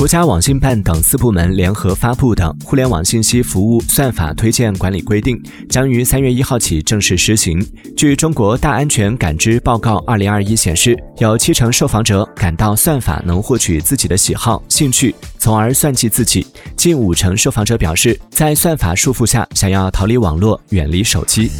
国家网信办等四部门联合发布的《互联网信息服务算法推荐管理规定》将于三月一号起正式施行。据中国大安全感知报告二零二一显示，有七成受访者感到算法能获取自己的喜好、兴趣，从而算计自己；近五成受访者表示，在算法束缚下想要逃离网络、远离手机。